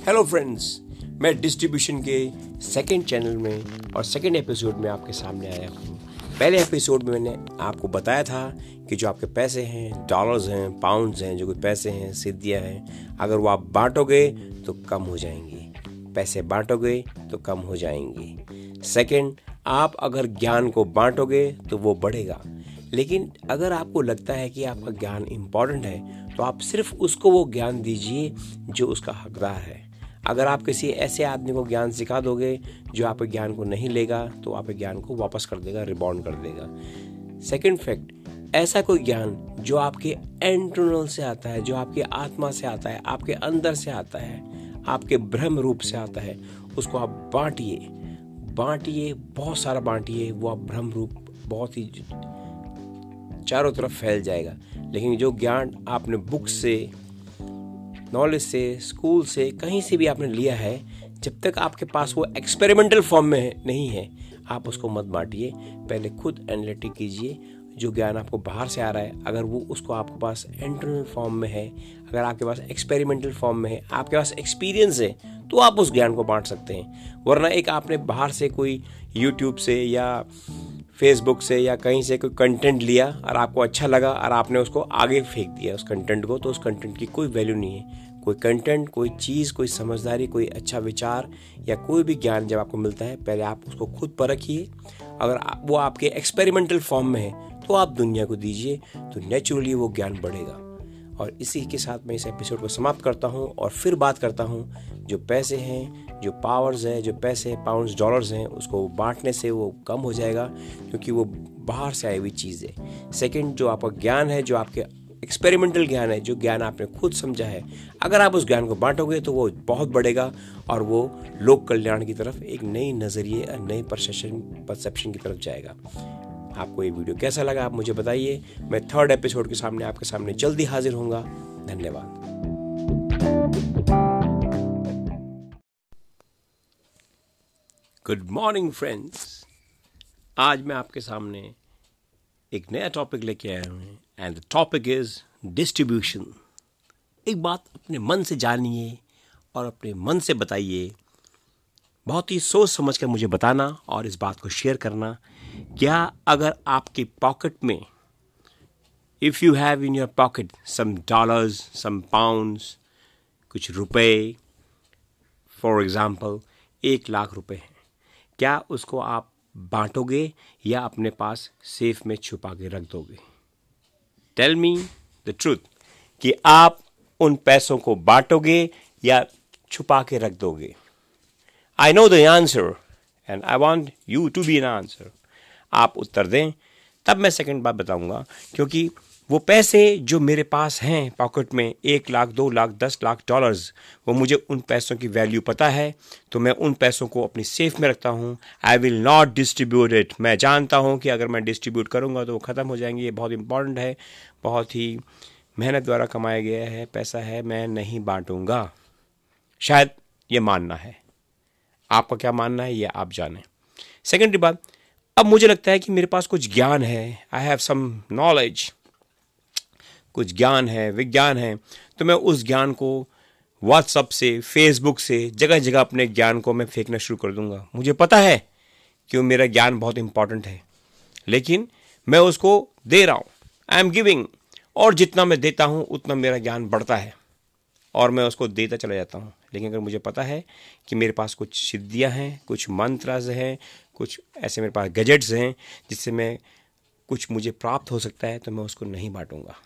Hello friends मैं distribution के second channel में और सेकंड एपिसोड में आपके सामने आया हूँ। पहले एपिसोड में मैंने आपको बताया था कि जो आपके पैसे हैं डॉलर्स हैं पाउंड्स हैं, जो कोई पैसे हैं, सिद्धियाँ हैं, अगर वो आप बांटोगे तो कम हो जाएँगे। पैसे बांटोगे तो कम हो जाएँगे। सेकंड आप अगर ज्ञान को बांटोगे तो वो बढ़ेगा। लेकिन अगर आपको लगता है कि आपका ज्ञान इंपॉर्टेंट है तो आप सिर्फ़ उसको वो ज्ञान दीजिए जो उसका हकदार है। अगर आप किसी ऐसे आदमी को ज्ञान सिखा दोगे जो आपके ज्ञान को नहीं लेगा तो आपके ज्ञान को वापस कर देगा रिबॉन्ड कर देगा। सेकेंड फैक्ट ऐसा कोई ज्ञान जो आपके एंटरनल से आता है, जो आपकी आत्मा से आता है, आपके अंदर से आता है, आपके ब्रह्म रूप से आता है, उसको आप बांटिए। बांटिए, बहुत सारा बांटिए, वो आप ब्रह्म रूप बहुत ही चारों तरफ़ फैल जाएगा। लेकिन जो ज्ञान आपने बुक से नॉलेज से स्कूल से, कहीं से भी आपने लिया है, जब तक आपके पास वो एक्सपेरिमेंटल फॉर्म में है नहीं है, आप उसको मत बांटिए। पहले खुद एनालिटिक कीजिए, जो ज्ञान आपको बाहर से आ रहा है, अगर वो उसको आपके पास इंटरनल फॉर्म में है, अगर आपके पास एक्सपेरिमेंटल फॉर्म में है, आपके पास एक्सपीरियंस है तो आप उस ज्ञान को बांट सकते हैं। वरना एक आपने बाहर से कोई यूट्यूब से या फेसबुक से या कहीं से कोई कंटेंट लिया और आपको अच्छा लगा और आपने उसको आगे फेंक दिया उस कंटेंट को तो उस कंटेंट की कोई वैल्यू नहीं है। कोई कंटेंट कोई चीज़, कोई समझदारी, कोई अच्छा विचार या कोई भी ज्ञान जब आपको मिलता है, पहले आप उसको खुद परखिए अगर वो आपके एक्सपेरिमेंटल फॉर्म में है तो आप दुनिया को दीजिए तो नेचुरली वो ज्ञान बढ़ेगा। और इसी के साथ मैं इस एपिसोड को समाप्त करता हूँ और फिर बात करता हूँ जो पैसे हैं, जो पावर्स है, जो पैसे पाउंड्स डॉलर्स हैं, उसको बांटने से वो कम हो जाएगा क्योंकि वो बाहर से आई हुई चीज़ है। सेकेंड जो आपका ज्ञान है, जो आपके एक्सपेरिमेंटल ज्ञान है, जो ज्ञान आपने खुद समझा है, अगर आप उस ज्ञान को बांटोगे तो वो बहुत बढ़ेगा और वो लोक कल्याण की तरफ़ एक नई नज़रिए और परसेप्शन परसेप्शन की तरफ़ जाएगा। आपको ये वीडियो कैसा लगा आप मुझे बताइए। मैं थर्ड एपिसोड के सामने आपके सामने जल्दी हाजिर होऊँगा। धन्यवाद। गुड मॉर्निंग फ्रेंड्स आज मैं आपके सामने एक नया टॉपिक लेके आया हूँ and the topic is distribution एक बात अपने मन से जानिए और अपने मन से बताइए। बहुत ही सोच समझ कर मुझे बताना और इस बात को शेयर करना। क्या अगर आपके पॉकेट में if you have in your pocket some dollars some pounds कुछ रुपए फॉर एग्ज़ाम्पल एक लाख रुपए हैं, क्या उसको आप बांटोगे या अपने पास सेफ़ में छुपा के रख दोगे? टेल मी द ट्रूथ कि आप उन पैसों को बांटोगे या छुपा के रख दोगे? I know the answer and I want you to be an answer आप उत्तर दें, तब मैं सेकंड बात बताऊँगा, क्योंकि वो पैसे जो मेरे पास हैं पॉकेट में, एक लाख, दो लाख, दस लाख डॉलर्स वो मुझे उन पैसों की वैल्यू पता है तो मैं उन पैसों को अपनी सेफ़ में रखता हूँ। I will not distribute it मैं जानता हूँ कि अगर मैं डिस्ट्रीब्यूट करूँगा तो वो ख़त्म हो जाएँगे। ये बहुत इंपॉर्टेंट है, बहुत ही मेहनत द्वारा कमाया गया है, पैसा है, मैं नहीं बांटूँगा। शायद ये मानना है। आपका क्या मानना है, ये आप जानें। सेकेंडरी बात अब मुझे लगता है कि मेरे पास कुछ ज्ञान है। आई हैव सम नॉलेज कुछ ज्ञान है, विज्ञान है। तो मैं उस ज्ञान को व्हाट्सअप से फेसबुक से जगह जगह अपने ज्ञान को मैं फेंकना शुरू कर दूँगा। मुझे पता है कि वो मेरा ज्ञान बहुत इंपॉर्टेंट है। लेकिन मैं उसको दे रहा हूँ। आई एम गिविंग और जितना मैं देता हूँ, उतना मेरा ज्ञान बढ़ता है। और मैं उसको देता चला जाता हूँ। लेकिन अगर मुझे पता है कि मेरे पास कुछ सिद्धियाँ हैं, कुछ मंत्र हैं, कुछ ऐसे मेरे पास गजट्स हैं, जिससे मैं कुछ मुझे प्राप्त हो सकता है तो मैं उसको नहीं बांटूँगा।